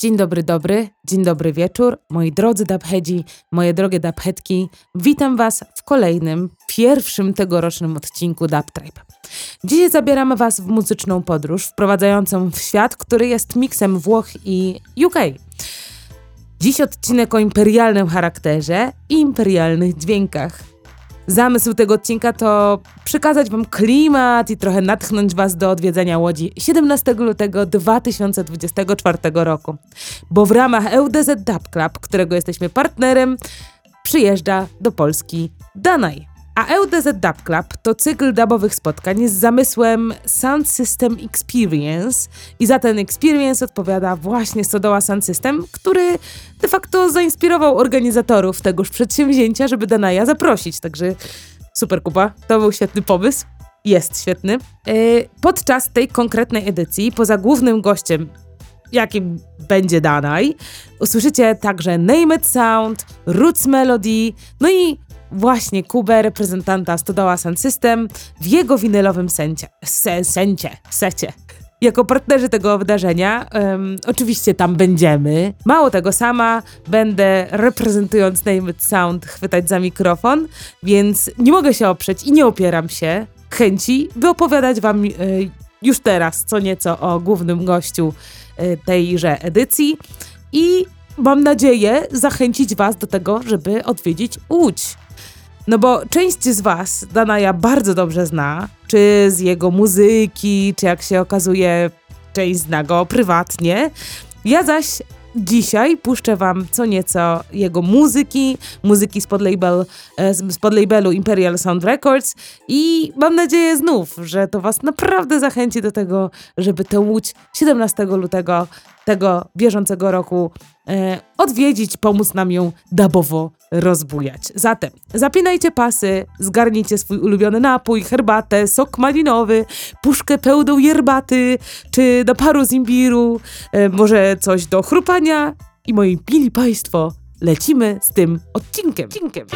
Dzień dobry, dobry, dzień dobry wieczór, moi drodzy dubheadzi, moje drogie dubheadki. Witam Was w kolejnym, pierwszym tegorocznym odcinku Dub Tribe. Dzisiaj zabieramy Was w muzyczną podróż, wprowadzającą w świat, który jest miksem Włoch i UK. Dziś odcinek o imperialnym charakterze i imperialnych dźwiękach. Zamysł tego odcinka to przekazać Wam klimat i trochę natchnąć Was do odwiedzenia Łodzi 17 lutego 2024 roku. Bo w ramach LDZ Dub Club, którego jesteśmy partnerem, przyjeżdża do Polski Danaj. A LDZ Dub Club to cykl dubowych spotkań z zamysłem Sound System Experience i za ten experience odpowiada właśnie Stodoła Sound System, który de facto zainspirował organizatorów tegoż przedsięwzięcia, żeby Danaja zaprosić. Także super kupa, to był świetny pomysł. Jest świetny. Yy, Podczas tej konkretnej edycji, poza głównym gościem jakim będzie Danaj. Usłyszycie także Name It Sound, Roots Melody, no i właśnie Kubę, reprezentanta Stodoła Sound System w jego winylowym sencie, se, sencie, secie. Jako partnerzy tego wydarzenia, em, oczywiście tam będziemy. Mało tego, sama będę reprezentując Name It Sound chwytać za mikrofon, więc nie mogę się oprzeć i nie opieram się chęci, by opowiadać wam e, już teraz co nieco o głównym gościu e, tejże edycji i mam nadzieję zachęcić was do tego, żeby odwiedzić Łódź. No bo część z was Danaja bardzo dobrze zna, czy z jego muzyki, czy jak się okazuje, część zna go prywatnie. Ja zaś dzisiaj puszczę wam co nieco jego muzyki, muzyki spod, label, e, spod labelu Imperial Sound Records i mam nadzieję znów, że to was naprawdę zachęci do tego, żeby tę łódź 17 lutego tego bieżącego roku e, odwiedzić, pomóc nam ją dabowo rozbujać. Zatem zapinajcie pasy, zgarnijcie swój ulubiony napój, herbatę, sok malinowy, puszkę pełną yerbaty, czy naparu z imbiru, e, może coś do chrupania i moi pili państwo, lecimy z tym odcinkiem. odcinkiem.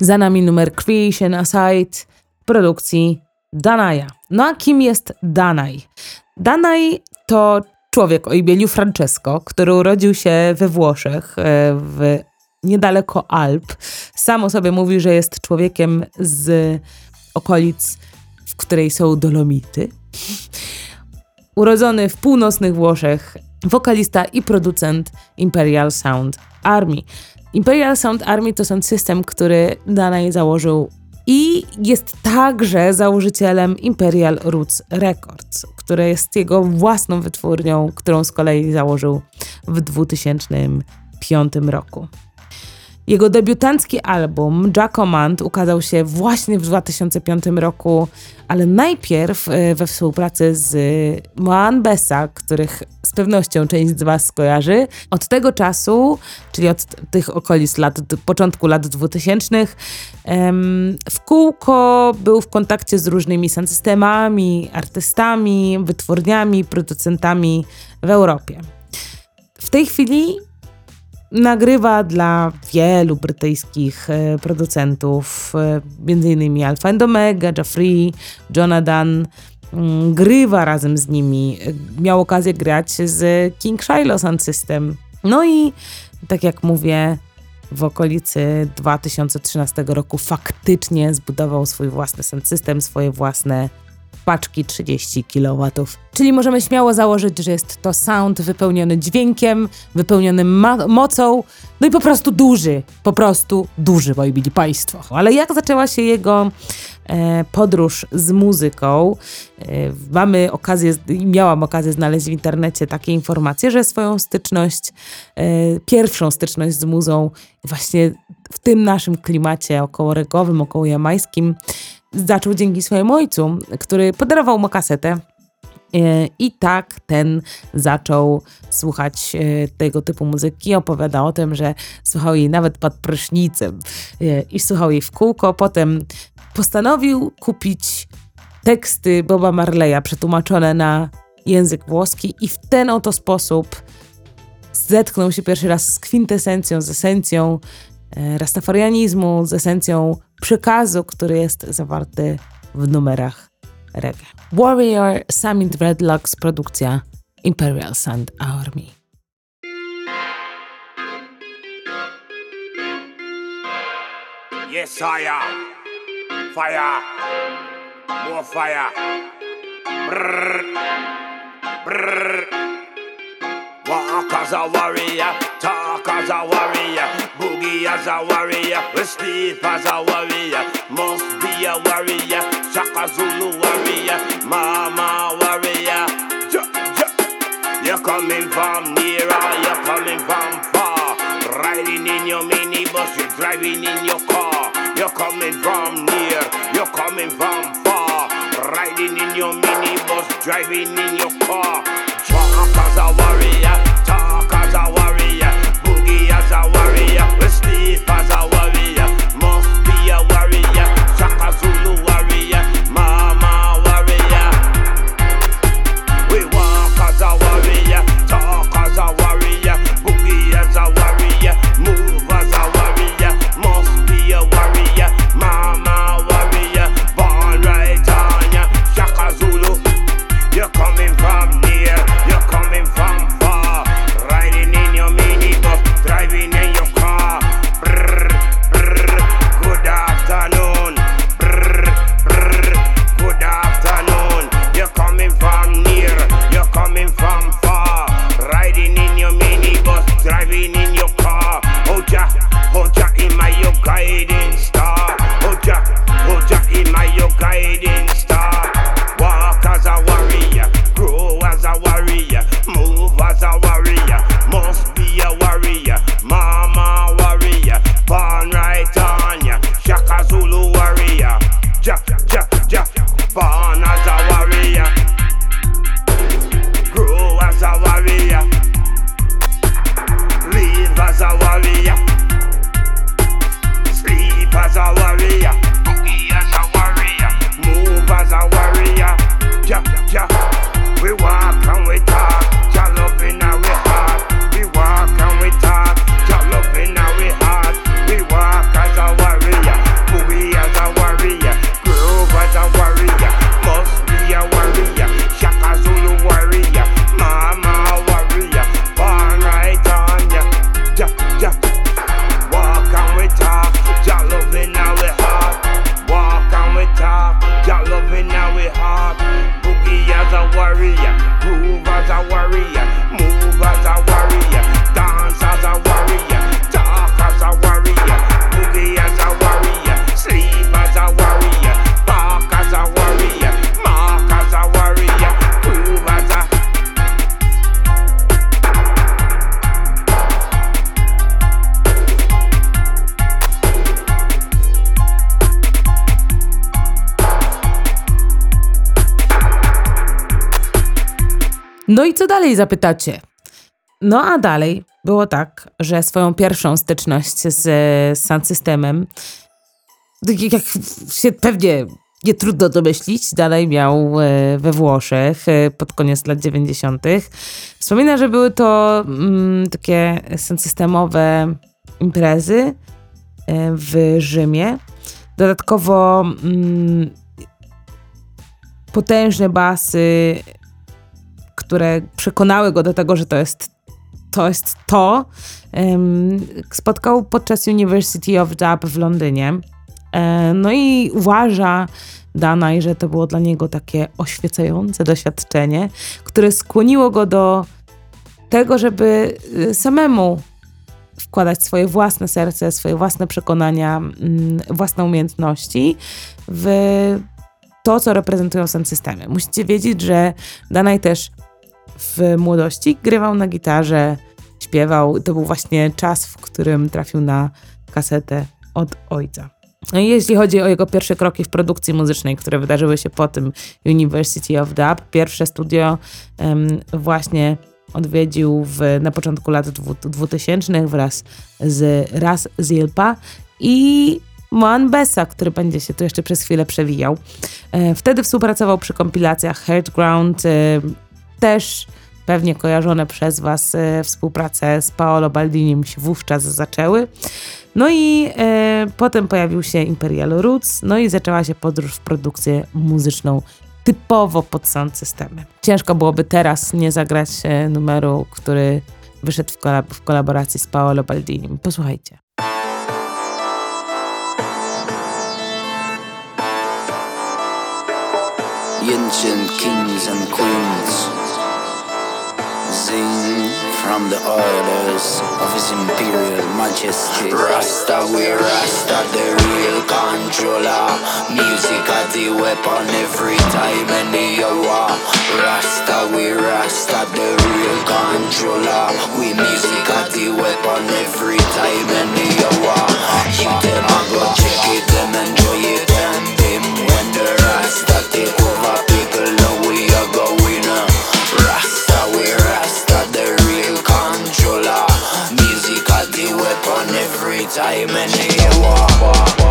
Za nami numer Creation Aside produkcji Danaya. No a kim jest Danaj? Danaj to człowiek o imieniu Francesco, który urodził się we Włoszech, e, w niedaleko Alp. Sam o sobie mówi, że jest człowiekiem z okolic, w której są Dolomity. Urodzony w północnych Włoszech, wokalista i producent Imperial Sound Army. Imperial Sound Army to sound system, który Danai założył i jest także założycielem Imperial Roots Records, które jest jego własną wytwórnią, którą z kolei założył w 2005 roku. Jego debiutancki album Jacomand ukazał się właśnie w 2005 roku, ale najpierw e, we współpracy z Moan Bessa, których z pewnością część z Was skojarzy. Od tego czasu, czyli od tych okolic lat, początku lat 2000, em, w kółko był w kontakcie z różnymi systemami, artystami, wytwórniami, producentami w Europie. W tej chwili nagrywa dla wielu brytyjskich e, producentów, e, m.in. Alpha and Omega, Jeffrey, Jonathan. Mm, Grywa razem z nimi. E, Miał okazję grać z King Shiloh Sound System. No i tak jak mówię, w okolicy 2013 roku faktycznie zbudował swój własny sound system, swoje własne paczki 30 kW. Czyli możemy śmiało założyć, że jest to sound wypełniony dźwiękiem, wypełniony mocą, no i po prostu duży, po prostu duży, moi mili Państwo. Ale jak zaczęła się jego e, podróż z muzyką? E, mamy okazję, miałam okazję znaleźć w internecie takie informacje, że swoją styczność, e, pierwszą styczność z muzą właśnie w tym naszym klimacie około regowym, około jamańskim, zaczął dzięki swojemu ojcu, który podarował mu kasetę. E, I tak ten zaczął słuchać e, tego typu muzyki. Opowiada o tym, że słuchał jej nawet pod prysznicem e, i słuchał jej w kółko. Potem postanowił kupić teksty Boba Marleya przetłumaczone na język włoski i w ten oto sposób zetknął się pierwszy raz z kwintesencją, z esencją rastafarianizmu, z esencją przekazu, który jest zawarty w numerach reggae. Warrior Summit Dreadlocks, produkcja Imperial Sound Army. Yes, fire. Fire. More fire. Brrr. Brrr. Walk as a warrior, talk as a warrior, as a warrior, we sleep as a warrior, must be a warrior, Shaka Zulu warrior, Mama warrior. You're coming from near ah, you're coming from far. Riding in your minibus, you're driving in your car. You're coming from near, you're coming from far. Riding in your minibus, driving in your car. Walk as a warrior, dalej zapytacie? No a dalej było tak, że swoją pierwszą styczność z, z Sound Systemem, tak jak się pewnie nie trudno domyślić, dalej miał e, we Włoszech e, pod koniec lat 90. Wspomina, że były to mm, takie systemowe imprezy e, w Rzymie. Dodatkowo mm, potężne basy, które przekonały go do tego, że to jest to, jest to em, spotkał podczas University of Dub w Londynie. E, no i uważa Danaj, że to było dla niego takie oświecające doświadczenie, które skłoniło go do tego, żeby y, samemu wkładać swoje własne serce, swoje własne przekonania, mm, własne umiejętności w to, co reprezentują sam systemy. Musicie wiedzieć, że Danaj też w młodości grywał na gitarze, śpiewał. To był właśnie czas, w którym trafił na kasetę od ojca. No jeśli chodzi o jego pierwsze kroki w produkcji muzycznej, które wydarzyły się po tym University of Dub, pierwsze studio um, właśnie odwiedził w, na początku lat 2000 wraz z Raz Zilpa i Moan Bessa, który będzie się tu jeszcze przez chwilę przewijał. E, wtedy współpracował przy kompilacjach Heartground, e, też pewnie kojarzone przez Was e, współprace z Paolo Baldinim się wówczas zaczęły. No i e, potem pojawił się Imperial Roots, no i zaczęła się podróż w produkcję muzyczną typowo pod sound systemy. Ciężko byłoby teraz nie zagrać e, numeru, który wyszedł w, kolab w kolaboracji z Paolo Baldinim. Posłuchajcie. ancient kings and queens from the orders of his imperial majesty. Rasta, we Rasta, the real controller. Music at the weapon every time any hour. Rasta, we Rasta, the real controller. We music at the weapon every time any hour. You them a go check it, them enjoy it, and them when the Rasta take over, people time and you walk.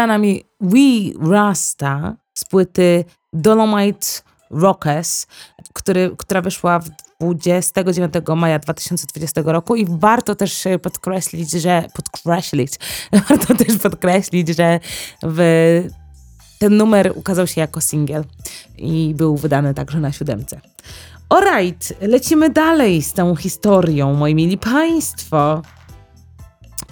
Za nami We Rasta z płyty Dolomite Rockers, który, która wyszła w 29 maja 2020 roku i warto też podkreślić, że podkreślić, warto też podkreślić, że w ten numer ukazał się jako singiel i był wydany także na siódemce. Alright, lecimy dalej z tą historią, moi mili państwo.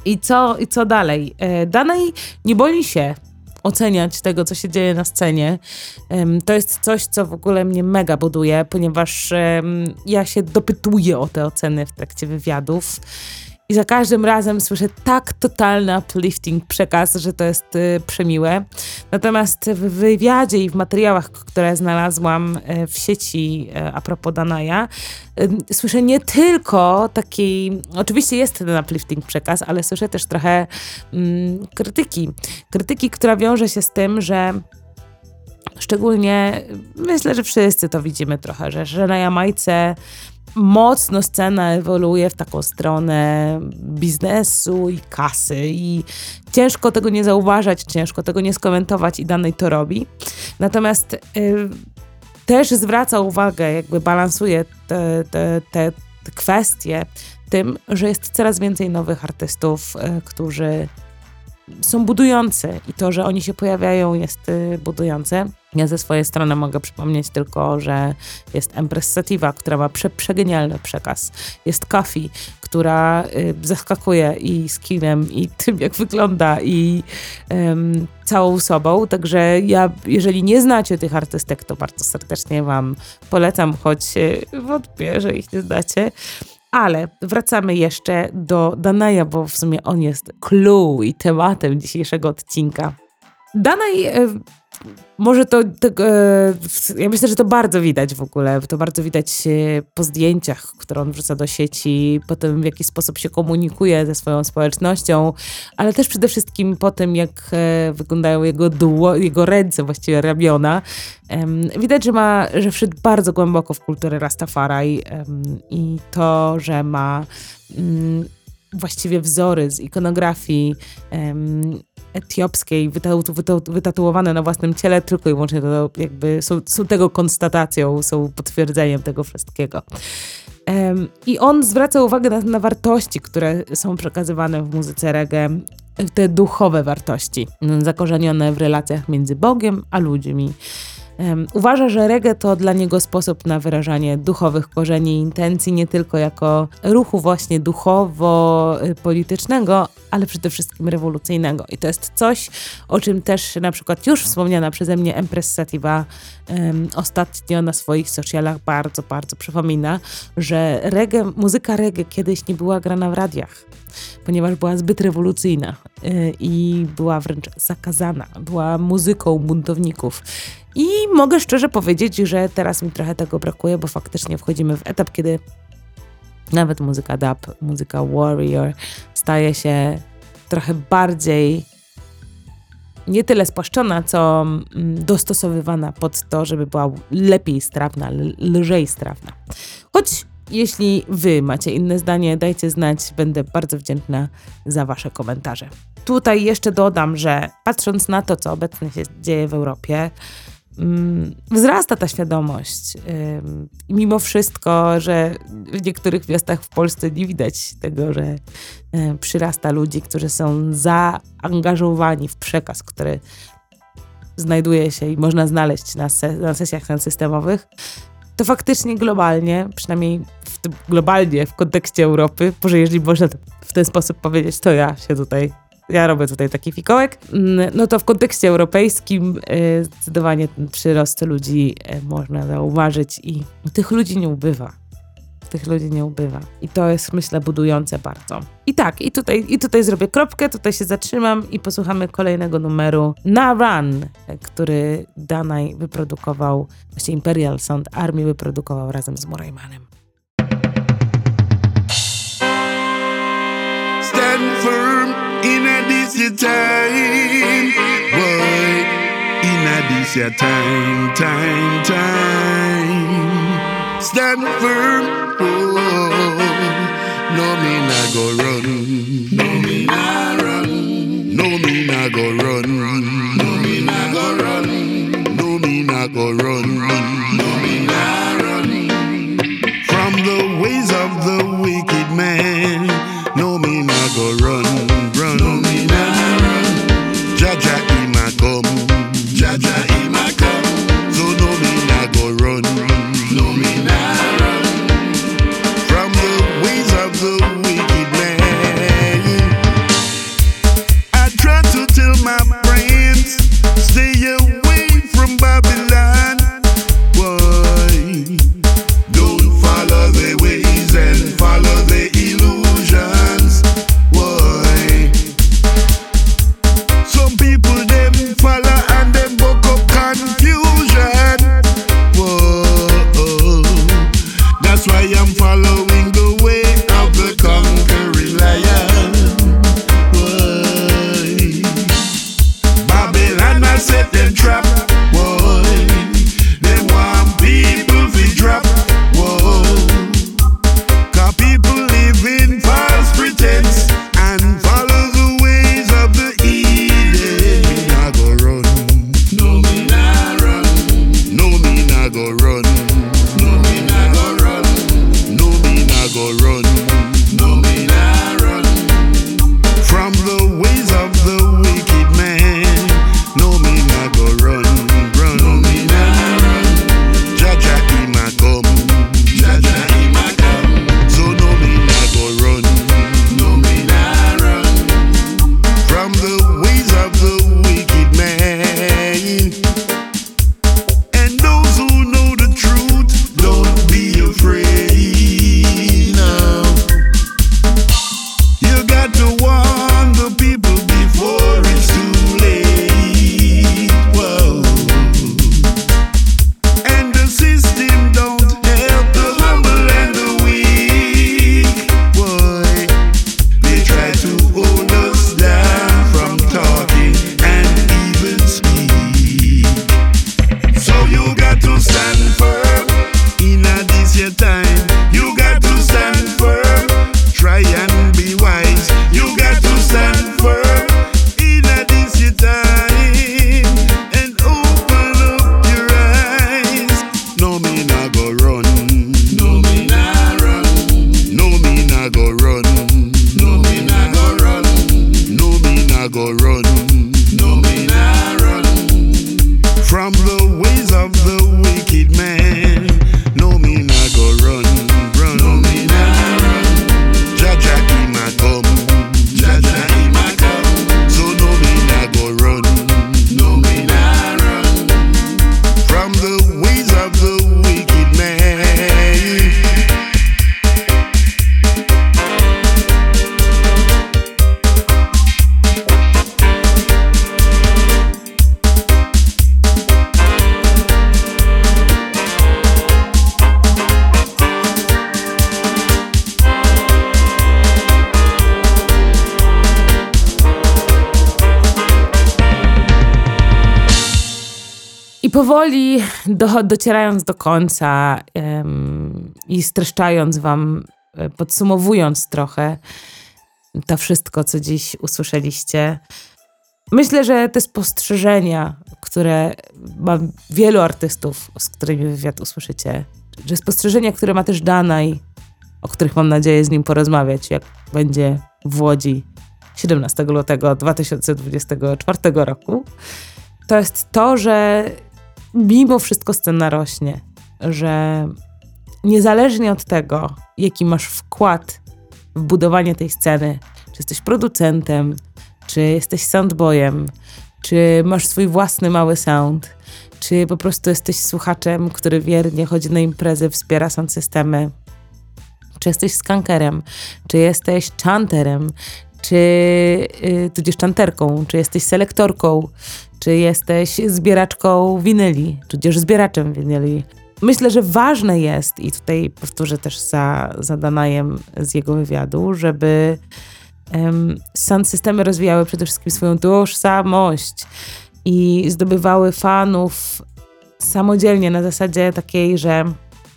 I co, i co dalej? E, Danej nie boi się oceniać tego, co się dzieje na scenie. To jest coś, co w ogóle mnie mega buduje, ponieważ ja się dopytuję o te oceny w trakcie wywiadów. I za każdym razem słyszę tak totalny uplifting przekaz, że to jest y, przemiłe. Natomiast w wywiadzie i w materiałach, które znalazłam e, w sieci e, a propos Danaja, y, słyszę nie tylko taki, oczywiście jest ten uplifting przekaz, ale słyszę też trochę mm, krytyki. Krytyki, która wiąże się z tym, że szczególnie myślę, że wszyscy to widzimy trochę, że, że na Jamajce mocno scena ewoluuje w taką stronę biznesu i kasy i ciężko tego nie zauważać, ciężko tego nie skomentować i danej to robi. Natomiast y, też zwraca uwagę, jakby balansuje te, te, te, kwestie tym, że jest coraz więcej nowych artystów, y, którzy są budujący i to, że oni się pojawiają jest y, budujące. Ja ze swojej strony mogę przypomnieć tylko, że jest Empress Sativa, która ma prze, przegenialny przekaz. Jest Coffee, która y, zaskakuje i skinem, i tym, jak wygląda, i całą sobą. Także ja, jeżeli nie znacie tych artystek, to bardzo serdecznie Wam polecam, choć y, wątpię, że ich nie znacie. Ale wracamy jeszcze do Danaja, bo w sumie on jest clue i tematem dzisiejszego odcinka. Danaj, e, może to, tego, e, ja myślę, że to bardzo widać w ogóle, to bardzo widać e, po zdjęciach, które on wrzuca do sieci, po tym w jaki sposób się komunikuje ze swoją społecznością, ale też przede wszystkim po tym, jak e, wyglądają jego, dło, jego ręce, właściwie ramiona. Widać, że ma, że wszedł bardzo głęboko w kulturę Rastafari i to, że ma mm, właściwie wzory z ikonografii etiopskiej wytatu, wytatu, wytatuowane na własnym ciele, tylko i wyłącznie to jakby są, są tego konstatacją, są potwierdzeniem tego wszystkiego. Em, I on zwraca uwagę na, na wartości, które są przekazywane w muzyce reggae, te duchowe wartości, zakorzenione w relacjach między Bogiem a ludźmi. Uważa, że reggae to dla niego sposób na wyrażanie duchowych korzeni i intencji, nie tylko jako ruchu właśnie duchowo-politycznego, ale przede wszystkim rewolucyjnego. I to jest coś, o czym też na przykład już wspomniana przeze mnie Empress Sativa em, ostatnio na swoich socialach bardzo, bardzo przypomina, że reggae, muzyka reggae kiedyś nie była grana w radiach ponieważ była zbyt rewolucyjna y, i była wręcz zakazana. Była muzyką buntowników. I mogę szczerze powiedzieć, że teraz mi trochę tego brakuje, bo faktycznie wchodzimy w etap, kiedy nawet muzyka dub, muzyka warrior staje się trochę bardziej nie tyle spłaszczona, co mm, dostosowywana pod to, żeby była lepiej strawna, lżej strawna. Choć jeśli wy macie inne zdanie, dajcie znać, będę bardzo wdzięczna za wasze komentarze. Tutaj jeszcze dodam, że patrząc na to, co obecnie się dzieje w Europie, wzrasta ta świadomość. I mimo wszystko, że w niektórych miastach w Polsce nie widać tego, że y, przyrasta ludzi, którzy są zaangażowani w przekaz, który znajduje się i można znaleźć na, se- na sesjach systemowych, to faktycznie globalnie, przynajmniej w globalnie w kontekście Europy, może jeżeli można w ten sposób powiedzieć, to ja się tutaj, ja robię tutaj taki fikołek, mm, no to w kontekście europejskim y, zdecydowanie ten przyrost ludzi y, można zauważyć i tych ludzi nie ubywa. Tych ludzi nie ubywa. I to jest, myślę, budujące bardzo. I tak, i tutaj, i tutaj zrobię kropkę, tutaj się zatrzymam i posłuchamy kolejnego numeru na Run, który Danaj wyprodukował, właściwie Imperial Sound Army wyprodukował razem z Moraymanem. In a this your time, boy. In a this your time, time, time. Stand firm, oh. No me nah go run, no me nah run, no me nah go run, no me nah go run, no me nah go run, no me nah run. From a do, docierając do końca em, i streszczając wam, e, podsumowując trochę to wszystko, co dziś usłyszeliście, myślę, że te spostrzeżenia, które ma wielu artystów, z którymi wywiad usłyszycie, że spostrzeżenia, które ma też Danaj, o których mam nadzieję z nim porozmawiać, jak będzie w Łodzi 17 lutego 2024 roku, to jest to, że mimo wszystko scena rośnie, że niezależnie od tego, jaki masz wkład w budowanie tej sceny, czy jesteś producentem, czy jesteś soundboyem, czy masz swój własny mały sound, czy po prostu jesteś słuchaczem, który wiernie chodzi na imprezy, wspiera sound systemy, czy jesteś skankerem, czy jesteś chanterem, czy y, tudzież chanterką, czy jesteś selektorką, czy jesteś zbieraczką winyli, tudzież zbieraczem winyli. Myślę, że ważne jest, i tutaj powtórzę też za, za Danajem z jego wywiadu, żeby um, sound systemy rozwijały przede wszystkim swoją tożsamość i zdobywały fanów samodzielnie na zasadzie takiej, że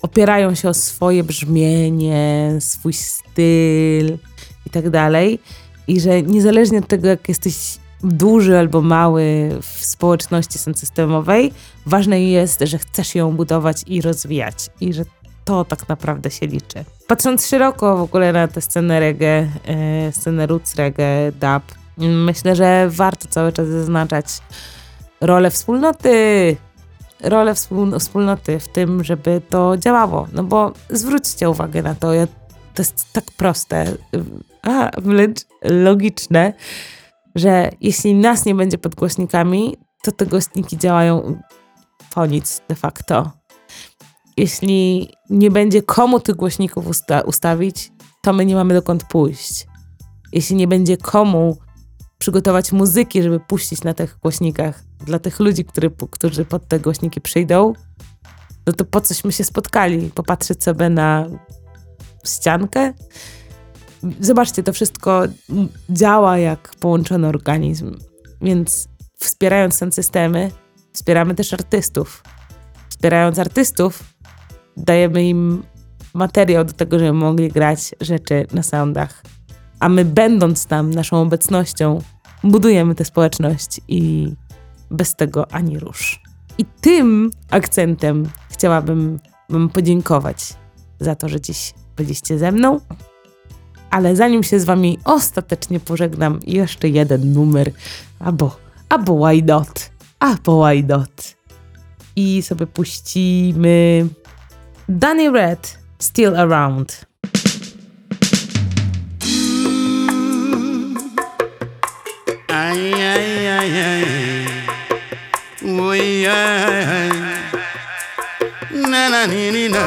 opierają się o swoje brzmienie, swój styl i tak dalej. I że niezależnie od tego, jak jesteś duży albo mały w społeczności systemowej, ważne jest, że chcesz ją budować i rozwijać. I że to tak naprawdę się liczy. Patrząc szeroko w ogóle na tę scenę reggae, e, scenę roots reggae, dub, myślę, że warto cały czas zaznaczać, rolę wspólnoty, rolę wspól, wspólnoty w tym, żeby to działało. No bo zwróćcie uwagę na to, ja, to jest tak proste, a wręcz logiczne, że jeśli nas nie będzie pod głośnikami, to te głośniki działają po nic de facto. Jeśli nie będzie komu tych głośników usta ustawić, to my nie mamy dokąd pójść. Jeśli nie będzie komu przygotować muzyki, żeby puścić na tych głośnikach dla tych ludzi, który, którzy pod te głośniki przyjdą, no to po cośmy się spotkali? Popatrzeć sobie na ściankę? Zobaczcie, to wszystko działa jak połączony organizm. Więc wspierając ten systemy, wspieramy też artystów. Wspierając artystów, dajemy im materiał do tego, żeby mogli grać rzeczy na soundach. A my, będąc tam naszą obecnością, budujemy tę społeczność i bez tego ani rusz. I tym akcentem chciałabym podziękować za to, że dziś byliście ze mną. Ale zanim się z Wami ostatecznie pożegnam, jeszcze jeden numer, albo, albo why not, albo why not. I sobie puścimy Danny Red, Still Around. Na, na, ni, ni, na,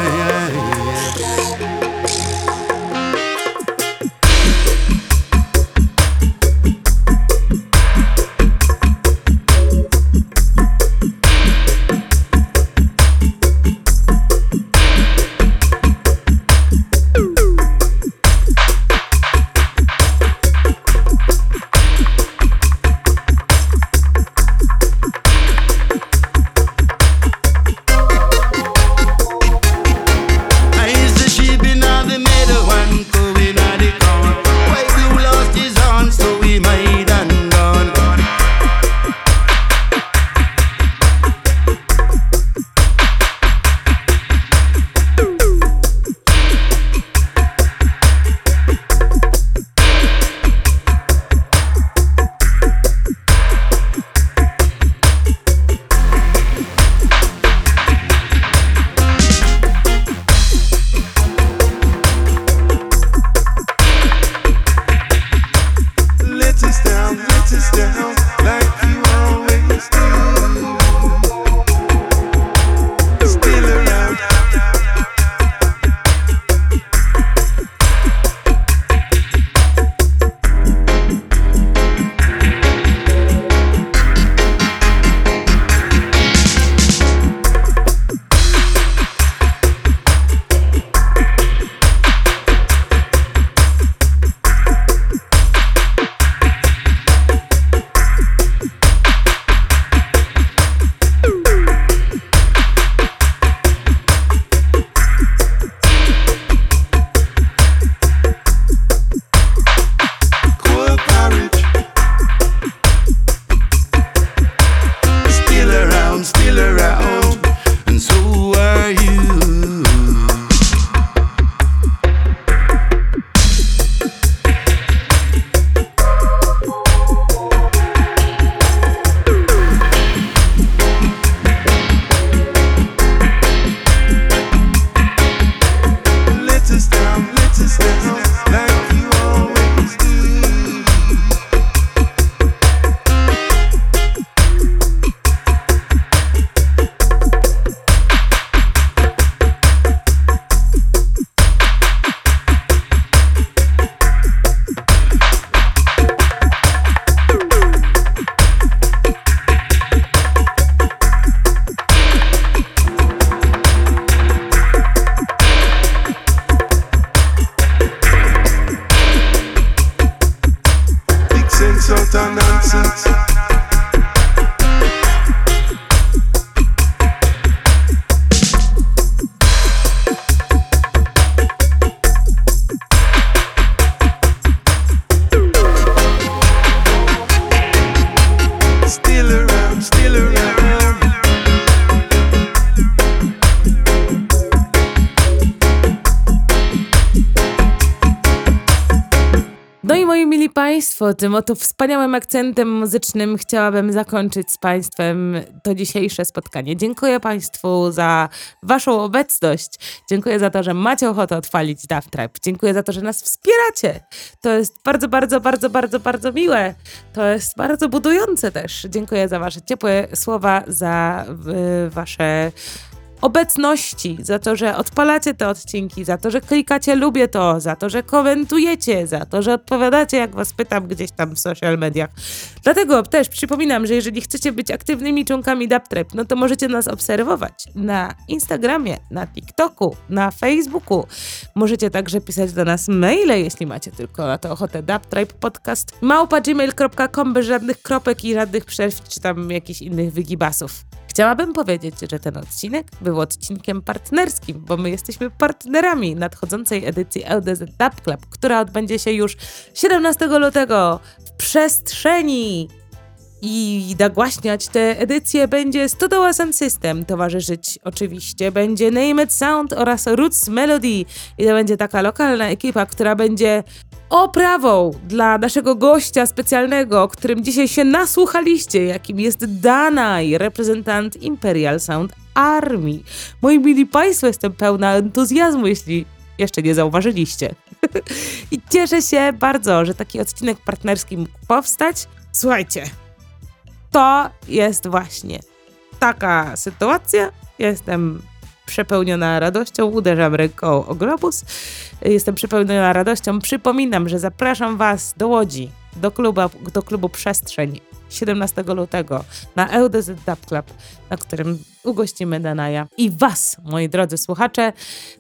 Still around, Państwo, tym oto wspaniałym akcentem muzycznym chciałabym zakończyć z Państwem to dzisiejsze spotkanie. Dziękuję Państwu za Waszą obecność. Dziękuję za to, że macie ochotę odpalić Daft Tribe. Dziękuję za to, że nas wspieracie. To jest bardzo, bardzo, bardzo, bardzo, bardzo miłe. To jest bardzo budujące też. Dziękuję za Wasze ciepłe słowa, za y, Wasze obecności, za to, że odpalacie te odcinki, za to, że klikacie lubię to, za to, że komentujecie, za to, że odpowiadacie, jak was pytam gdzieś tam w social mediach. Dlatego też przypominam, że jeżeli chcecie być aktywnymi członkami DubTrap, no to możecie nas obserwować na Instagramie, na TikToku, na Facebooku. Możecie także pisać do nas maile, jeśli macie tylko na to ochotę. DubTrap podcast małpa gmail.com bez żadnych kropek i żadnych przerw, czy tam jakichś innych wygibasów. Chciałabym powiedzieć, że ten odcinek był odcinkiem partnerskim, bo my jesteśmy partnerami nadchodzącej edycji LDZ Dub Club, która odbędzie się już 17 lutego w przestrzeni. I nagłaśniać tę edycję będzie Stodoła Sound System. Towarzyszyć oczywiście będzie Name It Sound oraz Roots Melody. I to będzie taka lokalna ekipa, która będzie oprawą dla naszego gościa specjalnego, o którym dzisiaj się nasłuchaliście, jakim jest Danaj, reprezentant Imperial Sound Army. Moi mili Państwo, jestem pełna entuzjazmu, jeśli jeszcze nie zauważyliście. I cieszę się bardzo, że taki odcinek partnerski mógł powstać. Słuchajcie, to jest właśnie taka sytuacja. Jestem przepełniona radością, uderzam ręką o globus. Jestem przepełniona radością. Przypominam, że zapraszam Was do Łodzi, do klubu, do klubu Przestrzeń 17 lutego na LDZ Dub Club, na którym ugościmy Danaja i Was, moi drodzy słuchacze.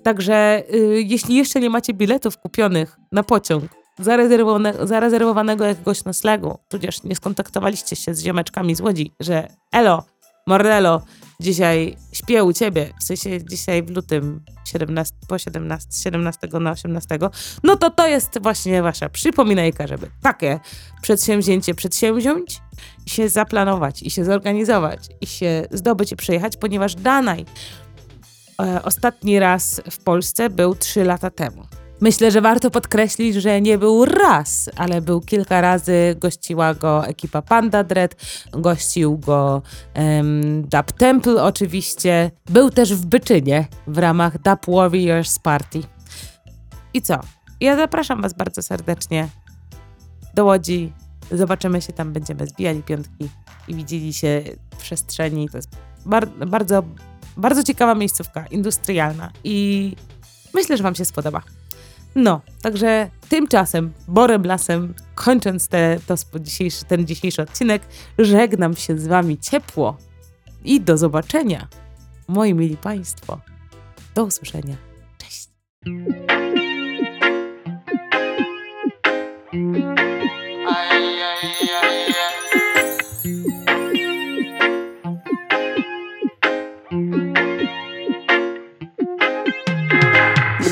Także y, jeśli jeszcze nie macie biletów kupionych na pociąg, zarezerwowane, zarezerwowanego jakiegoś noclegu, tudzież nie skontaktowaliście się z ziomeczkami z Łodzi, że elo, Mordello, dzisiaj śpię u ciebie, w sensie dzisiaj w lutym 17, po 17, 17 na 18, no to to jest właśnie wasza przypominajka, żeby takie przedsięwzięcie przedsięwziąć i się zaplanować, i się zorganizować, i się zdobyć i przejechać, ponieważ Danaj e, ostatni raz w Polsce był 3 lata temu. Myślę, że warto podkreślić, że nie był raz, ale był kilka razy. Gościła go ekipa Panda Dread, gościł go um, Dub Temple oczywiście. Był też w Byczynie w ramach Dub Warriors Party. I co? Ja zapraszam Was bardzo serdecznie do Łodzi. Zobaczymy się tam, będziemy zbijali piątki i widzieli się w przestrzeni. To jest bar bardzo, bardzo ciekawa miejscówka, industrialna i myślę, że Wam się spodoba. No, także tymczasem, borem lasem, kończąc te, to dzisiejszy, ten dzisiejszy odcinek, żegnam się z Wami ciepło i do zobaczenia, moi mili Państwo. Do usłyszenia. Cześć.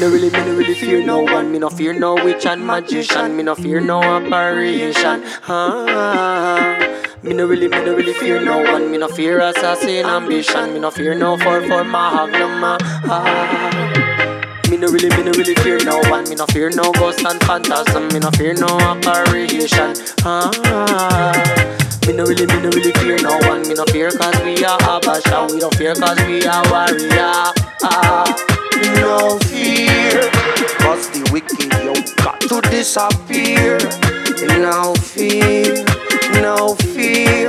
No really, me no really fear no one. Me no fear no witch and magician. Me no fear no apparition. Ah. Me no really, me no really fear no one. Me no fear assassin ambition. Me no fear no four for magnum. Ah. Me no really, me no really fear no one. Me no fear no ghost and phantasm. Me no fear no apparition. Ah. Me no really, me no really fear no one. Me no fear cause we are Habasha. We don't fear cause we are warrior. Ah. No fear, cause the wicked yo got to disappear. No fear, no fear.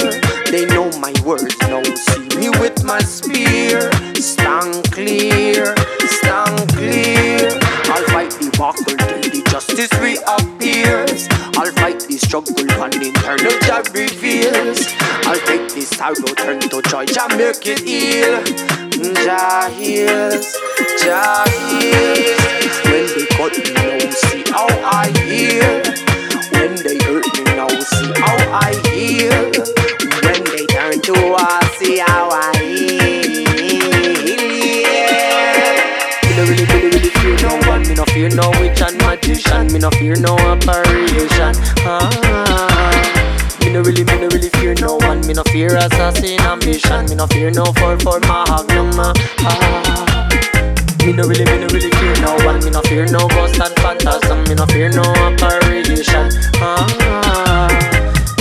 They know my words, no see me with my spear. Stand clear, stand clear. I'll fight the buckle till the justice reappears. Struggle the internal job reveals. I'll take this sorrow, turn to joy, Jah make it heal. Jah heals, Jah heals. When they cut me now, see how I heal. When they hurt me now, see how I heal. When they turn to us, see how I heal. Me no really, really, really fear no one. Me no fear no magician. Me no fear no apparition. Ah. Me no really, me no really fear no one. Me no fear assassin ambition. Me no fear no four for magnum. Ah. Me no really, me no really fear no one. Me no fear no ghost and phantasm. Me no fear no apparition. Ah.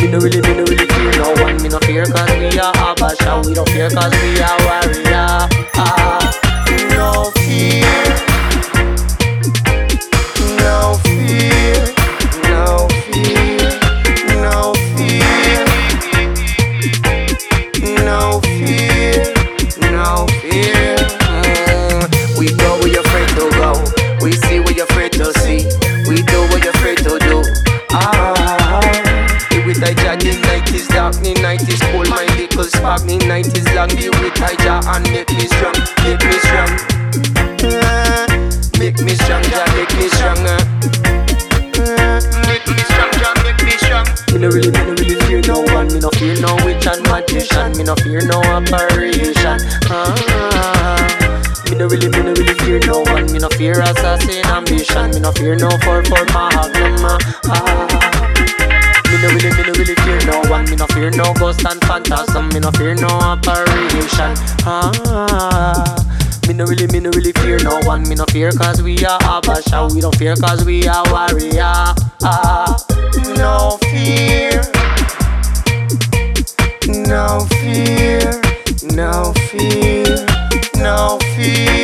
Me no really, me no really fear no one. Me no fear cause we are Abasha. We don't fear cause we are warrior. Ah. No really, me no really fear no one. Me no fear no witch and magician. Me no fear no apparition. Ah. Me no really, me no really fear no one. Me no fear assassin ambition. Me no fear no four for magnum. Ah. Me no really, me no really fear no one. Me no fear no ghost and phantasm. Me no fear no apparition. Ah. Me no really, me no really fear no one. Me no fear cause we are Abasha. We don't fear cause we are warrior. Ah no fear, no fear, no fear, no fear.